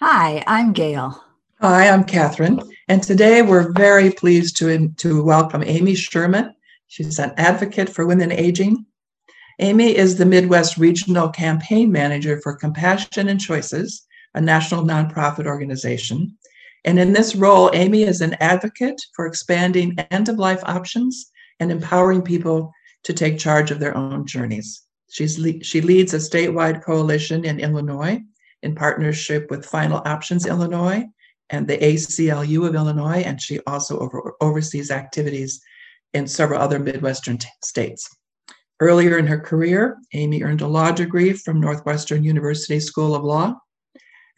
Hi, I'm Gail. Hi, I'm Catherine. And today we're very pleased to, to welcome Amy Sherman. She's an advocate for women aging. Amy is the Midwest Regional Campaign Manager for Compassion and Choices, a national nonprofit organization. And in this role, Amy is an advocate for expanding end of life options and empowering people to take charge of their own journeys. She's she leads a statewide coalition in Illinois in partnership with Final Options Illinois and the ACLU of Illinois, and she also over- oversees activities in several other Midwestern t- states. Earlier in her career, Amy earned a law degree from Northwestern University School of Law.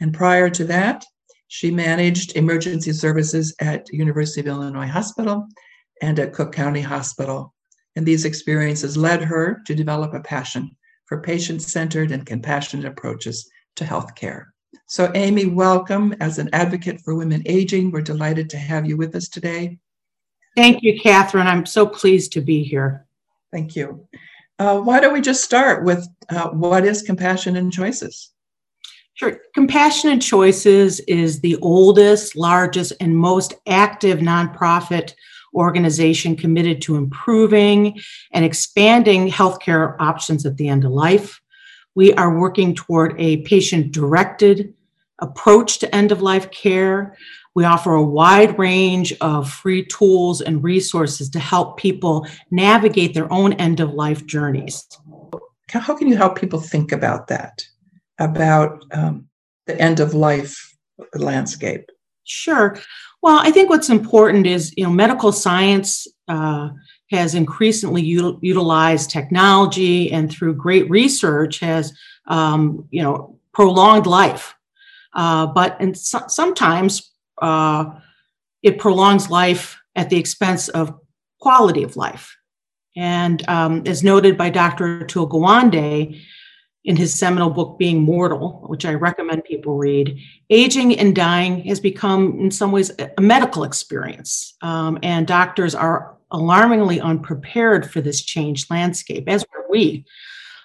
And prior to that, she managed emergency services at University of Illinois Hospital and at Cook County Hospital. And these experiences led her to develop a passion for patient centered and compassionate approaches to healthcare. So, Amy, welcome as an advocate for women aging. We're delighted to have you with us today. Thank you, Catherine. I'm so pleased to be here. Thank you. Uh, why don't we just start with uh, what is Compassion and Choices? Sure. Compassion and Choices is the oldest, largest, and most active nonprofit organization committed to improving and expanding healthcare options at the end of life. We are working toward a patient directed approach to end of life care. We offer a wide range of free tools and resources to help people navigate their own end of life journeys. How can you help people think about that, about um, the end of life landscape? Sure. Well, I think what's important is, you know, medical science uh, has increasingly util- utilized technology and through great research has, um, you know, prolonged life. Uh, but and so- sometimes uh, it prolongs life at the expense of quality of life. And um, as noted by Dr. Atul Gawande, in his seminal book, Being Mortal, which I recommend people read, aging and dying has become, in some ways, a medical experience. Um, and doctors are alarmingly unprepared for this changed landscape, as are we.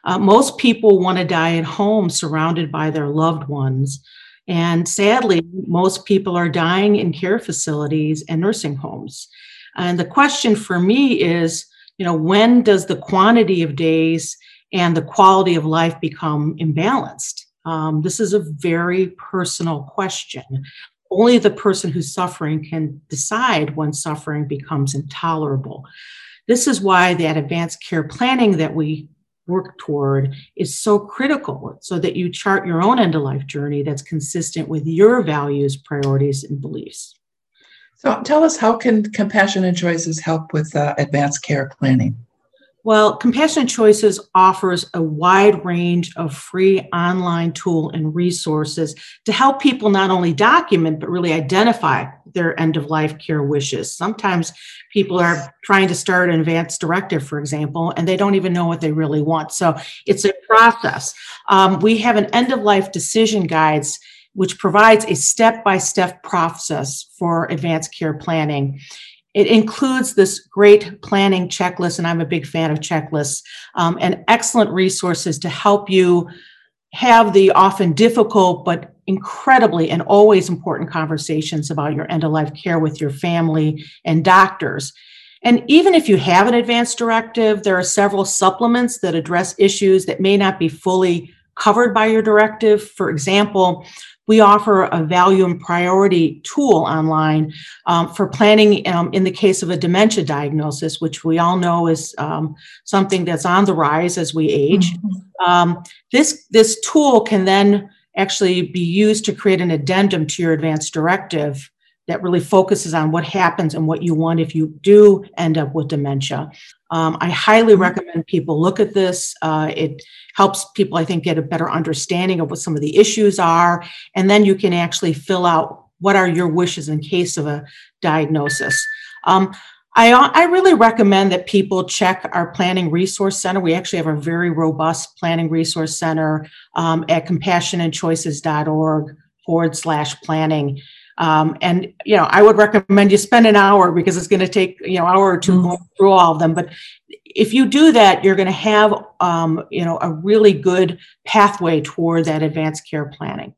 Uh, most people want to die at home surrounded by their loved ones. And sadly, most people are dying in care facilities and nursing homes. And the question for me is, you know, when does the quantity of days and the quality of life become imbalanced? Um, this is a very personal question. Only the person who's suffering can decide when suffering becomes intolerable. This is why that advanced care planning that we work toward is so critical so that you chart your own end of life journey that's consistent with your values, priorities, and beliefs. So tell us how can compassion and choices help with uh, advanced care planning? Well, Compassionate Choices offers a wide range of free online tool and resources to help people not only document, but really identify their end of life care wishes. Sometimes people are trying to start an advance directive, for example, and they don't even know what they really want. So it's a process. Um, we have an end of life decision guides which provides a step by step process for advanced care planning. It includes this great planning checklist, and I'm a big fan of checklists, um, and excellent resources to help you have the often difficult but incredibly and always important conversations about your end of life care with your family and doctors. And even if you have an advanced directive, there are several supplements that address issues that may not be fully covered by your directive. For example, we offer a value and priority tool online um, for planning um, in the case of a dementia diagnosis, which we all know is um, something that's on the rise as we age. Mm-hmm. Um, this, this tool can then actually be used to create an addendum to your advanced directive that really focuses on what happens and what you want if you do end up with dementia. Um, I highly mm-hmm. recommend people look at this. Uh, it helps people, I think, get a better understanding of what some of the issues are. And then you can actually fill out what are your wishes in case of a diagnosis. Um, I, I really recommend that people check our planning resource center. We actually have a very robust planning resource center um, at compassionandchoices.org forward slash planning. Um, and you know, I would recommend you spend an hour because it's going to take you know hour or 2 mm-hmm. going through all of them. But if you do that, you're going to have um, you know a really good pathway toward that advanced care planning.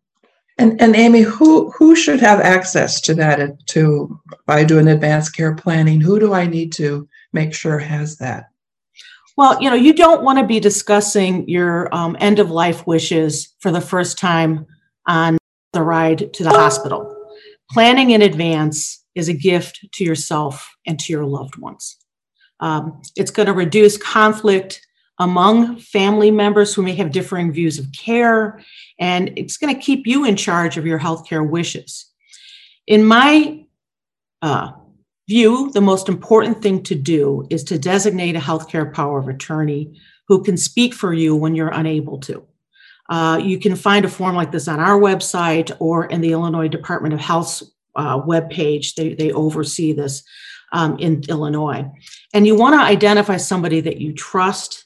And, and Amy, who, who should have access to that to by doing advanced care planning? Who do I need to make sure has that? Well, you know, you don't want to be discussing your um, end of life wishes for the first time on the ride to the hospital. Planning in advance is a gift to yourself and to your loved ones. Um, it's going to reduce conflict among family members who may have differing views of care, and it's going to keep you in charge of your healthcare wishes. In my uh, view, the most important thing to do is to designate a healthcare power of attorney who can speak for you when you're unable to. Uh, you can find a form like this on our website or in the Illinois Department of Health's uh, webpage. They, they oversee this um, in Illinois. And you want to identify somebody that you trust,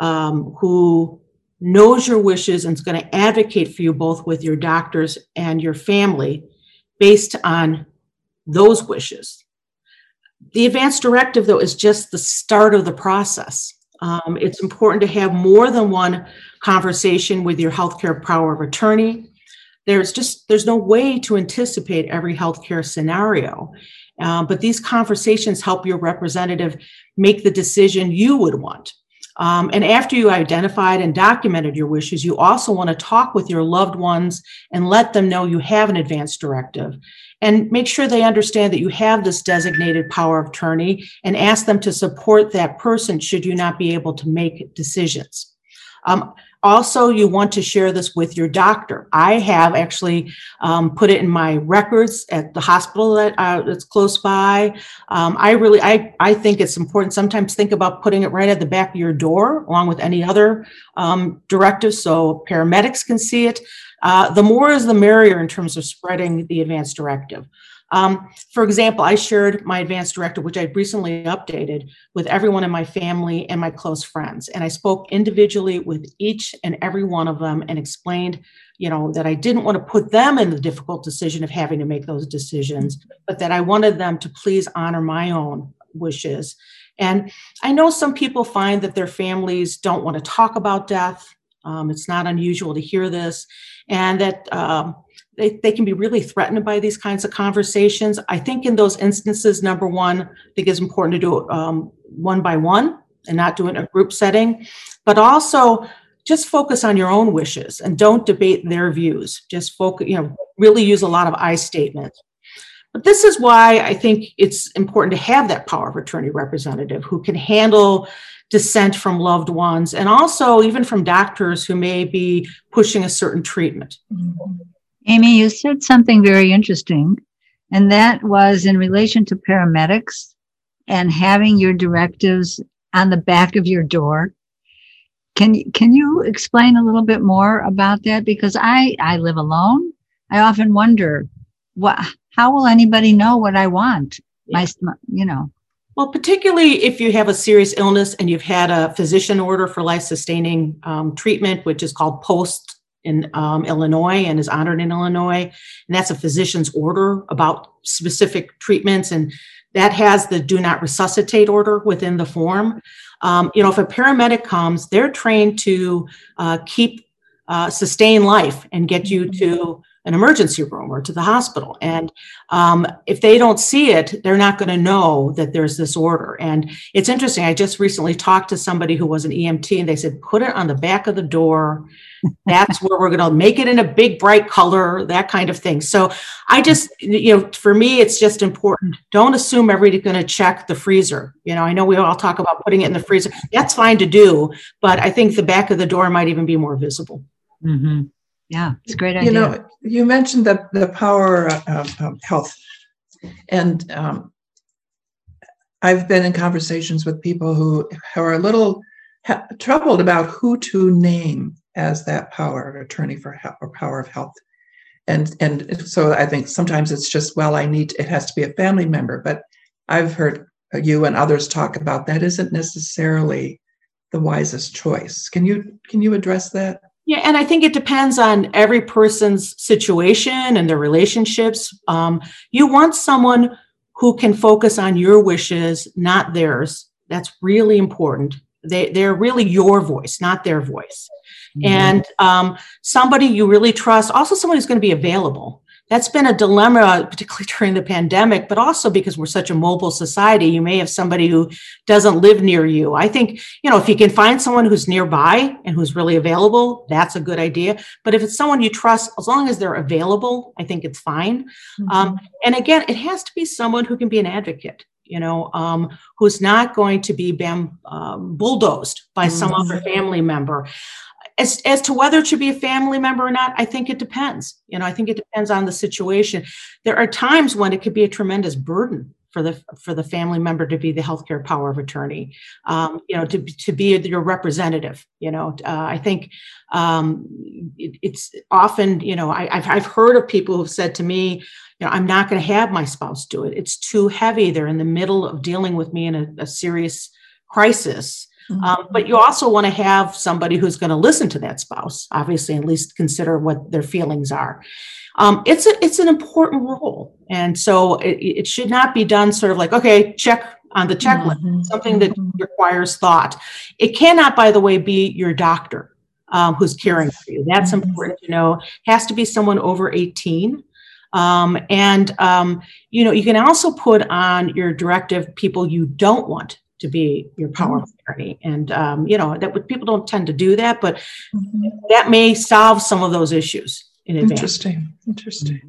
um, who knows your wishes and is going to advocate for you both with your doctors and your family based on those wishes. The advance directive, though, is just the start of the process. Um, it's important to have more than one conversation with your healthcare power of attorney. There's just there's no way to anticipate every healthcare scenario, uh, but these conversations help your representative make the decision you would want. Um, and after you identified and documented your wishes, you also want to talk with your loved ones and let them know you have an advance directive and make sure they understand that you have this designated power of attorney and ask them to support that person should you not be able to make decisions. Um, also, you want to share this with your doctor. I have actually um, put it in my records at the hospital that uh, that's close by. Um, I really, I, I think it's important. Sometimes think about putting it right at the back of your door, along with any other um, directives, so paramedics can see it. Uh, the more is the merrier in terms of spreading the advance directive. Um, for example, I shared my advanced directive, which I recently updated, with everyone in my family and my close friends. And I spoke individually with each and every one of them and explained, you know, that I didn't want to put them in the difficult decision of having to make those decisions, but that I wanted them to please honor my own wishes. And I know some people find that their families don't want to talk about death. Um, it's not unusual to hear this, and that um, they, they can be really threatened by these kinds of conversations. I think in those instances, number one, I think it's important to do it um, one by one and not do it in a group setting, but also just focus on your own wishes and don't debate their views. Just focus, you know, really use a lot of I statements. But this is why I think it's important to have that power of attorney representative who can handle dissent from loved ones and also even from doctors who may be pushing a certain treatment. Mm-hmm. Amy, you said something very interesting, and that was in relation to paramedics and having your directives on the back of your door. Can can you explain a little bit more about that? Because I I live alone. I often wonder what how will anybody know what I want? Yeah. My you know. Well, particularly if you have a serious illness and you've had a physician order for life sustaining um, treatment, which is called POLST in um, Illinois and is honored in Illinois. And that's a physician's order about specific treatments. And that has the do not resuscitate order within the form. Um, you know, if a paramedic comes, they're trained to uh, keep, uh, sustain life and get you to an emergency room or to the hospital. And um, if they don't see it, they're not going to know that there's this order. And it's interesting. I just recently talked to somebody who was an EMT, and they said, put it on the back of the door. That's where we're going to make it in a big, bright color, that kind of thing. So I just, you know, for me, it's just important. Don't assume everybody's going to check the freezer. You know, I know we all talk about putting it in the freezer. That's fine to do, but I think the back of the door might even be more visible. Mm-hmm. Yeah, it's a great idea. You know, you mentioned the, the power of, of health. And um, I've been in conversations with people who, who are a little ha- troubled about who to name as that power attorney for health or power of health. And and so I think sometimes it's just well I need it has to be a family member, but I've heard you and others talk about that isn't necessarily the wisest choice. Can you can you address that? Yeah, and I think it depends on every person's situation and their relationships. Um, you want someone who can focus on your wishes, not theirs. That's really important. They, they're really your voice, not their voice. Mm-hmm. And um, somebody you really trust, also somebody who's going to be available that's been a dilemma, particularly during the pandemic, but also because we're such a mobile society. You may have somebody who doesn't live near you. I think, you know, if you can find someone who's nearby and who's really available, that's a good idea. But if it's someone you trust, as long as they're available, I think it's fine. Mm-hmm. Um, and again, it has to be someone who can be an advocate you know, um, who's not going to be bam, um, bulldozed by some mm-hmm. other family member as, as to whether it should be a family member or not, I think it depends. You know, I think it depends on the situation. There are times when it could be a tremendous burden for the for the family member to be the healthcare power of attorney, um, you know, to to be your representative. You know, uh, I think um, it, it's often, you know, I, have I've heard of people who've said to me, you know, I'm not going to have my spouse do it. It's too heavy. They're in the middle of dealing with me in a, a serious crisis. Mm-hmm. Um, but you also want to have somebody who's going to listen to that spouse, obviously, at least consider what their feelings are. Um, it's a, it's an important role, and so it, it, should not be done sort of like okay, check on the checklist, mm-hmm. something that mm-hmm. requires thought. It cannot, by the way, be your doctor um, who's caring for you. That's mm-hmm. important to know. Has to be someone over eighteen. Um, and um, you know you can also put on your directive people you don't want to be your power of attorney. And um, you know that people don't tend to do that, but mm-hmm. that may solve some of those issues in advance. Interesting. Interesting.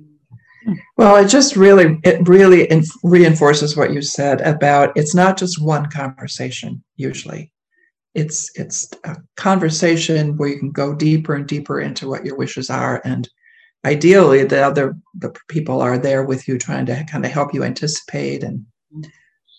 Well, it just really it really reinforces what you said about it's not just one conversation usually. It's it's a conversation where you can go deeper and deeper into what your wishes are and ideally the other the people are there with you trying to kind of help you anticipate and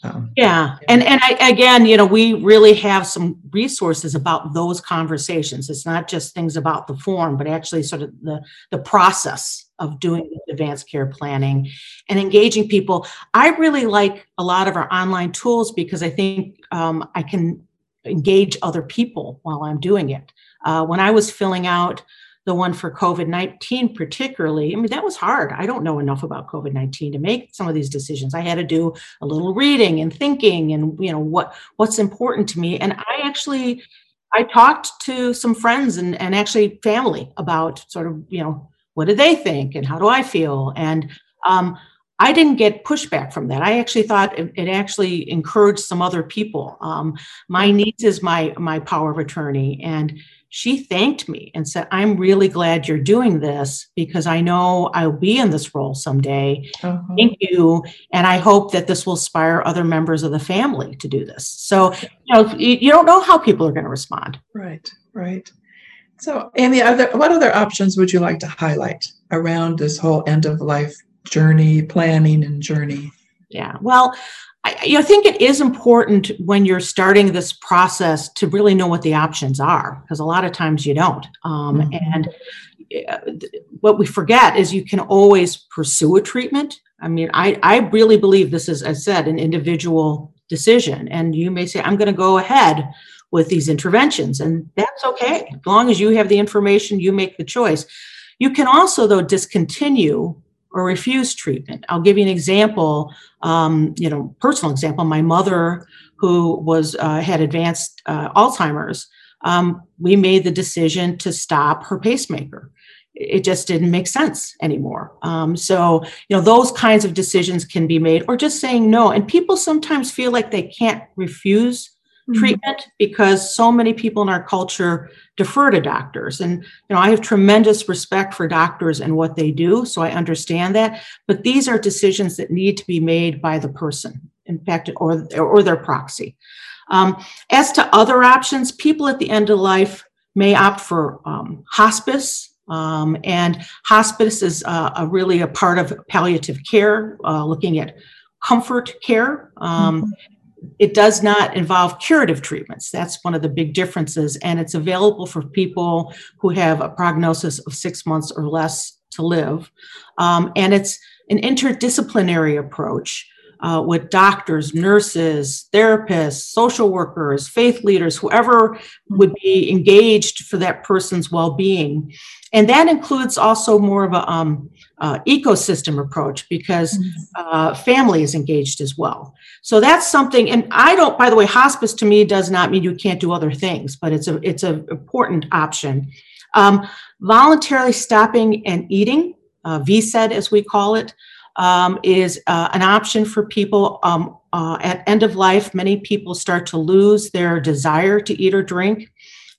um, yeah, and and I, again, you know, we really have some resources about those conversations. It's not just things about the form, but actually sort of the the process of doing advanced care planning and engaging people. I really like a lot of our online tools because I think um, I can engage other people while I'm doing it. Uh, when I was filling out the one for COVID 19, particularly, I mean, that was hard. I don't know enough about COVID 19 to make some of these decisions. I had to do a little reading and thinking and, you know, what what's important to me. And I actually, I talked to some friends and, and actually family about sort of, you know, what do they think and how do I feel? And um, I didn't get pushback from that. I actually thought it, it actually encouraged some other people. Um, my niece is my my power of attorney, and she thanked me and said, I'm really glad you're doing this because I know I'll be in this role someday. Uh-huh. Thank you. And I hope that this will inspire other members of the family to do this. So, you know, you, don't know how people are going to respond. Right, right. So, Amy, there, what other options would you like to highlight around this whole end of life journey, planning and journey? Yeah, well, I, I, think it is important when you're starting this process to really know what the options are, because a lot of times you don't. Um, mm-hmm. And uh, what we forget is you can always pursue a treatment. I mean, I, I really believe this is, as I said, an individual decision. And you may say, I'm going to go ahead with these interventions, and that's okay. As long as you have the information, you make the choice. You can also, though, discontinue or refuse treatment. I'll give you an example, um, you know, personal example. My mother, who was uh, had advanced uh, Alzheimer's, um, we made the decision to stop her pacemaker. It just didn't make sense anymore. Um, so, you know, those kinds of decisions can be made, or just saying no. And people sometimes feel like they can't refuse mm-hmm. treatment because so many people in our culture defer to doctors. And you know, I have tremendous respect for doctors and what they do, so I understand that. But these are decisions that need to be made by the person, in fact, or or their proxy. Um, as to other options, people at the end of life may opt for um, hospice. Um, and hospice is uh, a really a part of palliative care, uh, looking at comfort care. Um, mm-hmm it does not involve curative treatments. That's one of the big differences. And it's available for people who have a prognosis of six months or less to live. Um, and it's an interdisciplinary approach. Uh, with doctors, nurses, therapists, social workers, faith leaders, whoever would be engaged for that person's well-being. And that includes also more of a um, uh, ecosystem approach because mm-hmm. uh, family is engaged as well. So that's something. And I don't. By the way, hospice to me does not mean you can't do other things, but it's a it's an important option. Um, voluntarily stopping and eating, uh, VSED as we call it, um, is uh, an option for people um, uh, at end of life. Many people start to lose their desire to eat or drink,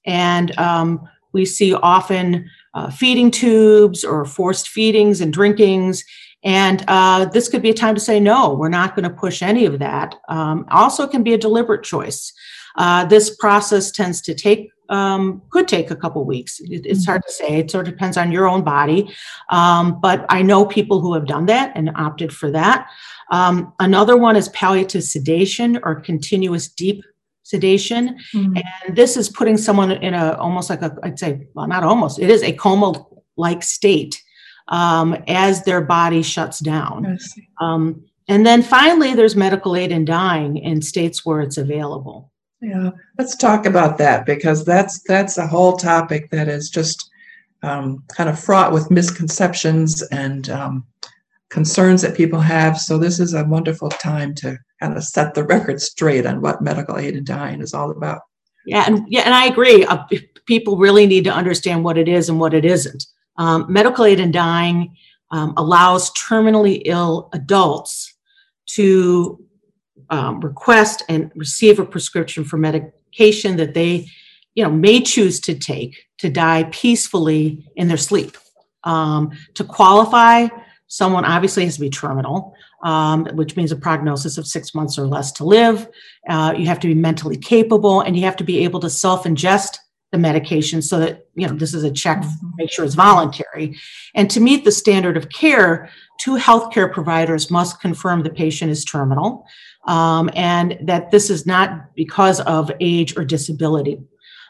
and um, we see often uh, feeding tubes or forced feedings and drinkings. And uh, this could be a time to say, no, we're not going to push any of that. Um, also, can be a deliberate choice. Uh, this process tends to take um, could take a couple weeks. It, it's hard to say. It sort of depends on your own body. Um, but I know people who have done that and opted for that. Um, another one is palliative sedation or continuous deep sedation. Mm-hmm. And this is putting someone in a almost like a, I'd say, well, not almost, it is a coma like state um, as their body shuts down. Um, and then finally, there's medical aid in dying in states where it's available. Yeah, let's talk about that because that's that's a whole topic that is just um, kind of fraught with misconceptions and um, concerns that people have. So this is a wonderful time to kind of set the record straight on what medical aid in dying is all about. Yeah, and yeah, and I agree. Uh, people really need to understand what it is and what it isn't. Um, medical aid in dying um, allows terminally ill adults to um, request and receive a prescription for medication that they, you know, may choose to take to die peacefully in their sleep. Um, to qualify, someone obviously has to be terminal, um, which means a prognosis of six months or less to live. Uh, you have to be mentally capable, and you have to be able to self-ingest the medication so that you know this is a check mm-hmm. make sure it's voluntary and to meet the standard of care two healthcare providers must confirm the patient is terminal um, and that this is not because of age or disability.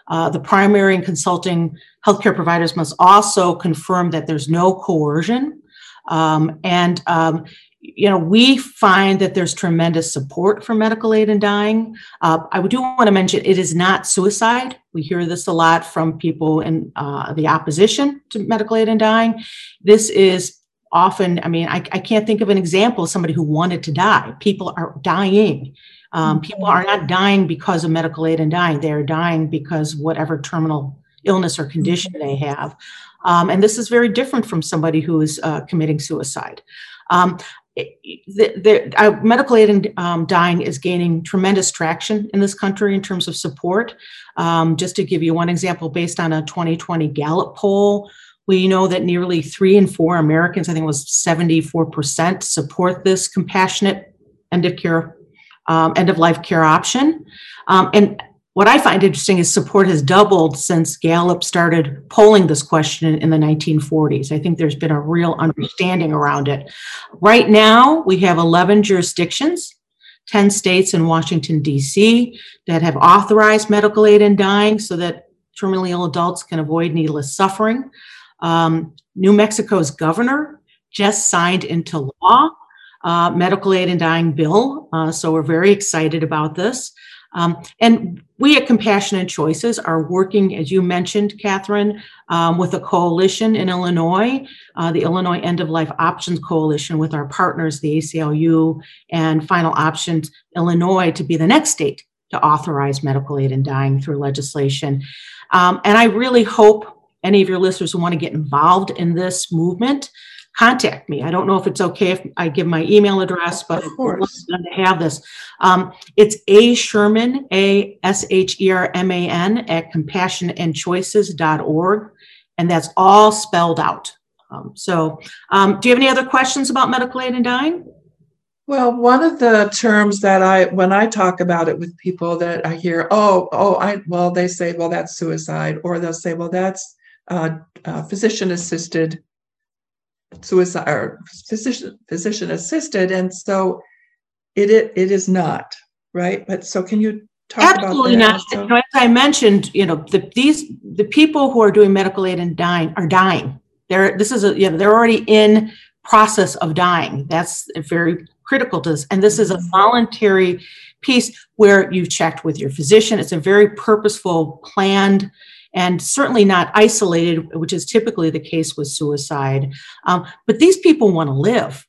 Uh, the primary and consulting healthcare providers must also confirm that there's no coercion. Um, and, um, you know, we find that there's tremendous support for medical aid in dying. Uh, I do want to mention it is not suicide. We hear this a lot from people in uh, the opposition to medical aid in dying. This is often, I mean, I, I can't think of an example of somebody who wanted to die. People are dying. Um, people are not dying because of medical aid and dying. They are dying because whatever terminal illness or condition they have. Um, and this is very different from somebody who is uh, committing suicide. Um, the, the uh, medical aid in um, dying is gaining tremendous traction in this country in terms of support. Um, just to give you one example, based on a 2020 Gallup poll, we know that nearly three in four Americans, I think it was 74%, support this compassionate end of care, um, end of life care option. Um, and what I find interesting is support has doubled since Gallup started polling this question in the 1940s. I think there's been a real understanding around it. Right now, we have 11 jurisdictions 10 states and Washington, D.C., that have authorized medical aid in dying so that terminally ill adults can avoid needless suffering. Um, New Mexico's governor just signed into law uh, medical aid in dying bill. Uh, so we're very excited about this. Um, and we at Compassionate Choices are working, as you mentioned, Catherine, um, with a coalition in Illinois, uh, the Illinois End of Life Options Coalition, with our partners, the ACLU and Final Options Illinois, to be the next state to authorize medical aid in dying through legislation. Um, and I really hope any of your listeners who want to get involved in this movement, contact me. I don't know if it's okay if I give my email address, but of course. to have this. Um, it's A Sherman, A S H E R M A N, at compassionandchoices.org. And that's all spelled out. Um, so, um, do you have any other questions about medical aid in dying? Well, one of the terms that I, when I talk about it with people that I hear, oh, oh, I, well, they say, well, that's suicide, or they'll say, well, that's uh, uh, physician assisted suicide or physician physician assisted and so it, it it is not right but so can you talk about absolutely not so? you know, as i mentioned you know the, these the people who are doing medical aid and dying are dying they're this is a you know they're already in process of dying that's very critical to this. And this is a voluntary piece where you've checked with your physician. It's a very purposeful, planned, and certainly not isolated, which is typically the case with suicide. Um, but these people want to live.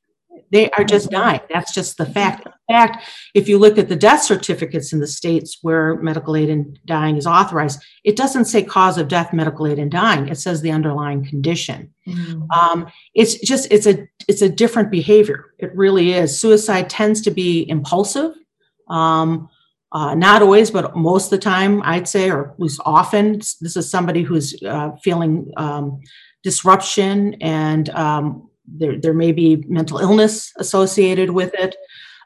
They are just dying. That's just the fact. In fact, if you look at the death certificates in the states where medical aid in dying is authorized, it doesn't say cause of death, medical aid in dying. It says the underlying condition. Mm. Um, it's just it's a it's a different behavior. It really is. Suicide tends to be impulsive. Um, uh, not always, but most of the time, I'd say, or at least often, this is somebody who's uh, feeling um, disruption and um, there, there may be mental illness associated with it.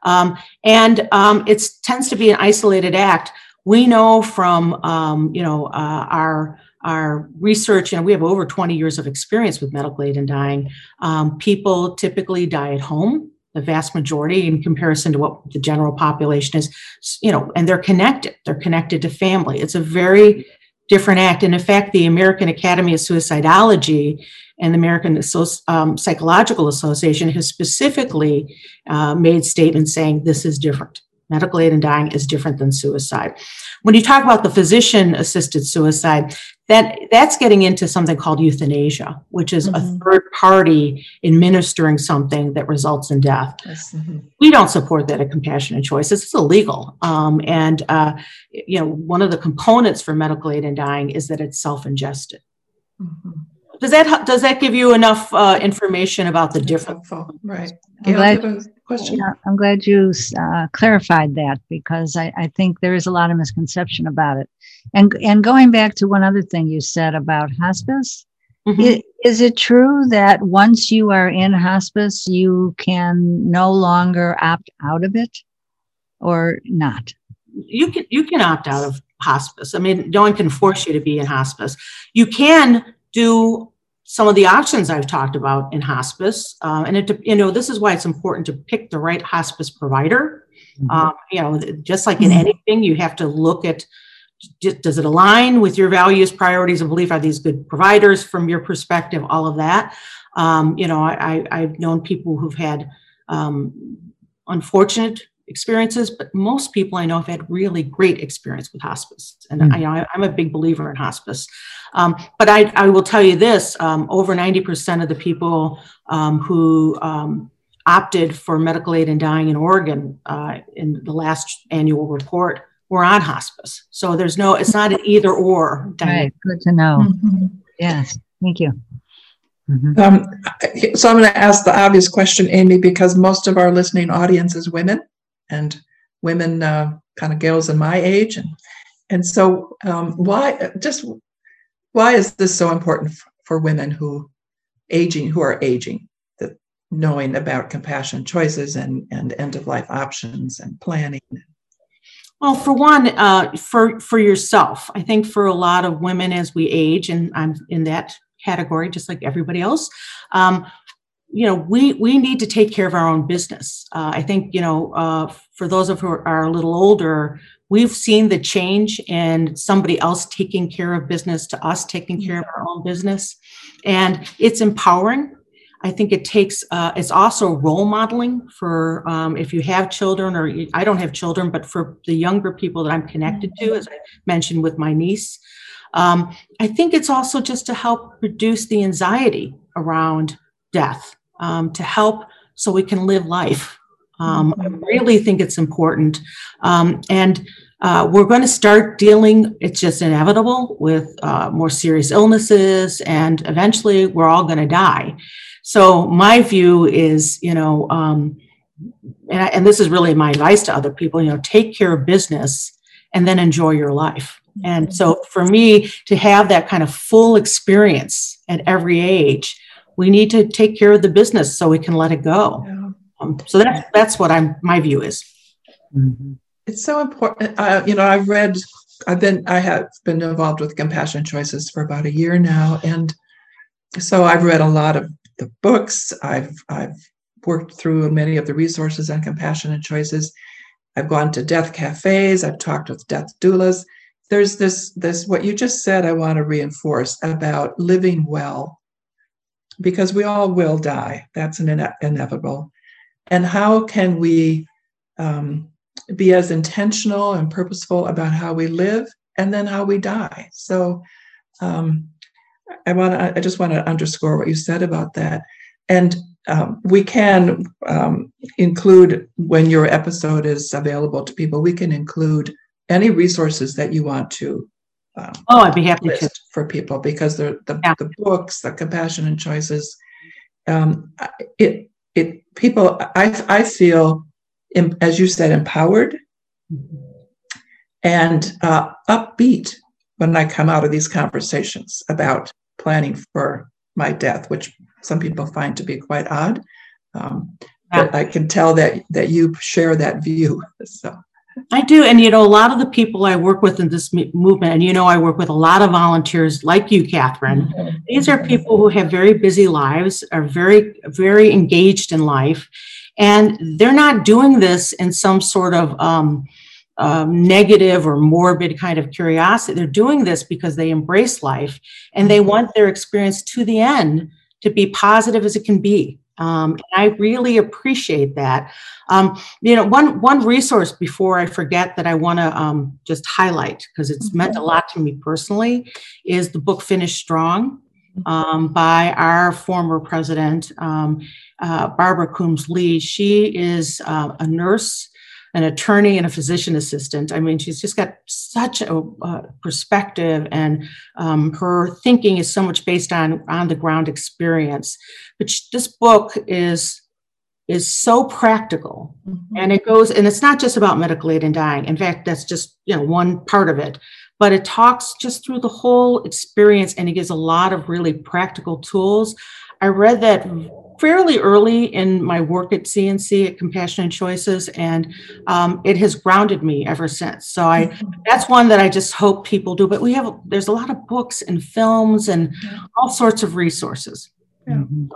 Um, and um, it tends to be an isolated act. We know from, um, you know, uh, our our research, and we have over 20 years of experience with medical aid in dying. Um, people typically die at home, the vast majority, in comparison to what the general population is, you know, and they're connected. They're connected to family. It's a very different act. And in fact, the American Academy of Suicidology and the American um, Psychological Association has specifically uh, made statements saying this is different. Medical aid in dying is different than suicide. When you talk about the physician assisted suicide, that, that's getting into something called euthanasia, which is mm-hmm. a third party administering something that results in death. Yes. Mm-hmm. We don't support that at Compassionate Choices. It's illegal. Um, and, uh, you know, one of the components for medical aid in dying is that it's self ingested. Mm-hmm. Does that does that give you enough uh, information about the difference? Right. I'm glad, question. Yeah, I'm glad you uh, clarified that because I, I, think there is a lot of misconception about it. And and going back to one other thing you said about hospice, mm-hmm. it, is it true that once you are in hospice, you can no longer opt out of it, or not? You can you can opt out of hospice. I mean, no one can force you to be in hospice. You can do some of the options I've talked about in hospice. Uh, and it, you know, this is why it's important to pick the right hospice provider. Mm-hmm. Um, you know, just like in anything, you have to look at does it align with your values, priorities, and belief? Are these good providers from your perspective? All of that. Um, you know, I, have known people who've had um, unfortunate experiences, but most people I know have had really great experience with hospice. And mm. I, am a big believer in hospice. Um, but I, I, will tell you this um, over 90% of the people um, who um, opted for medical aid in dying in Oregon uh, in the last annual report were on hospice. So there's no, it's not an either or. Right. Good to know. Mm-hmm. Yes. Thank you. Mm-hmm. Um, so I'm going to ask the obvious question, Amy, because most of our listening audience is women and women, uh, kind of girls in my age, and and so um, why just why is this so important for women who aging who are aging that knowing about compassion choices and and end of life options and planning? Well for one uh, for for yourself i think for a lot of women as we age and i'm in that category just like everybody else um, you know we we need to take care of our own business. Uh, i think you know uh, for those of who are a little older we've seen the change in somebody else taking care of business to us taking care of our own business. And it's empowering. I think it takes uh, it's also role modeling for um, if you have children or i don't have children but for the younger people that i'm connected to as i mentioned with my niece. Um, i think it's also just to help reduce the anxiety around death um, to help so we can live life. Um, I mm-hmm. really think it's important. Um, and uh, we're going to start dealing, it's just inevitable, with uh, more serious illnesses, and eventually we're all going to die. So, my view is, you know, um, and, I, and this is really my advice to other people, you know, take care of business and then enjoy your life. And so, for me to have that kind of full experience at every age, we need to take care of the business so we can let it go. Yeah. Um, so that's that's what I'm my view is. Mm-hmm. It's so important. Uh, you know, I've read, I've been, I have been involved with Compassion Choices for about a year now, and so I've read a lot of the books. I've I've worked through many of the resources on compassionate choices. I've gone to death cafes. I've talked with death doulas. There's this this what you just said. I want to reinforce about living well because we all will die. That's an ine- inevitable. and how can we um, be as intentional and purposeful about how we live and then how we die. So um, I want to, I just want to underscore what you said about that. And um, we can um, include when your episode is available to people, we can include any resources that you want to. Um, oh, I'd be happy to for people because the the, yeah. the books, the compassion and choices. Um, it it people I I feel as you said empowered and uh, upbeat when I come out of these conversations about planning for my death, which some people find to be quite odd. Um. But I can tell that that you share that view. So. I do. And, you know, a lot of the people I work with in this movement, and, you know, I work with a lot of volunteers like you, Catherine. Mm-hmm. These are people who have very busy lives, are very, very engaged in life. And they're not doing this in some sort of um, um, negative or morbid kind of curiosity. They're doing this because they embrace life and they want their experience to the end to be positive as it can be. Um, and I really appreciate that. Um, you know, one one resource before I forget that I want to um, just highlight because it's meant a lot to me personally is the book "Finish Strong" um, by our former president um, uh, Barbara Coombs Lee. She is uh, a nurse an attorney and a physician assistant. I mean, she's just got such a uh, perspective, and um, her thinking is so much based on on the ground experience. But she, this book is is so practical, mm-hmm. and it goes and it's not just about medical aid and dying. In fact, that's just you know one part of it. But it talks just through the whole experience, and it gives a lot of really practical tools. I read that fairly early in my work at C&C at Compassionate Choices, and um, it has grounded me ever since. So I mm-hmm. that's one that I just hope people do. But we have there's a lot of books and films and all sorts of resources. Mm-hmm.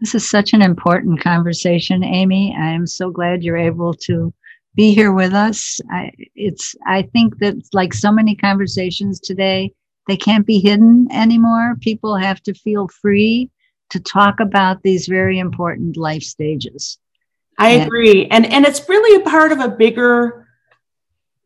This is such an important conversation, Amy. I am so glad you're able to be here with us. I, it's I think that like so many conversations today, they can't be hidden anymore. People have to feel free to talk about these very important life stages. I and, agree. And and it's really a part of a bigger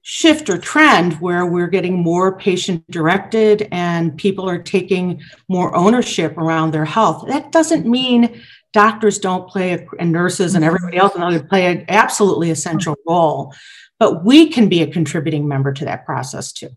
shift or trend where we're getting more patient directed and people are taking more ownership around their health. That doesn't mean doctors don't play a, and nurses and everybody else and others play an absolutely essential role, but we can be a contributing member to that process too.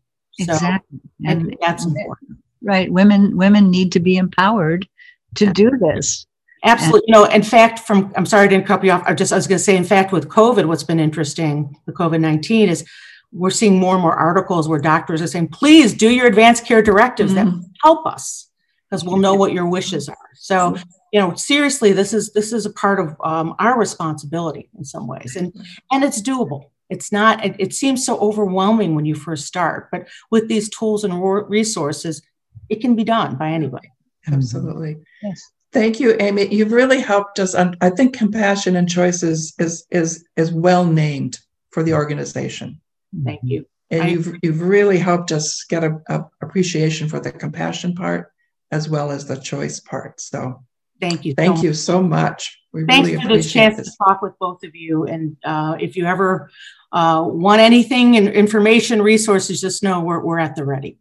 So exactly. And that's important. Right. Women women need to be empowered to do this. Absolutely. you know, in fact, from I'm sorry I didn't cut you off. I just I was going to say, in fact, with COVID, what's been interesting, the COVID nineteen is we're seeing more and more articles where doctors are saying, please do your advanced care directives mm-hmm. that help us because we'll know what your wishes are. So, you know, seriously, this is this is a part of um, our responsibility in some ways, and and it's doable. It's not. It, it seems so overwhelming when you first start, but with these tools and resources, it can be done by anybody. Mm-hmm. Absolutely. Yes. Thank you, Amy. You've really helped us. I think compassion and choices is is is well named for the organization. Thank you. And I, you've you've really helped us get a, a, appreciation for the compassion part as well as the choice part. So thank you. Thank so you so much. We Thanks really for the chance this. to talk with both of you. And uh, if you ever uh, want anything and information, resources, just know we're we're at the ready.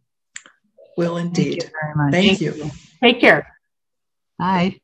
Will indeed. Thank you. Thank, Thank you. you. Take care. Bye.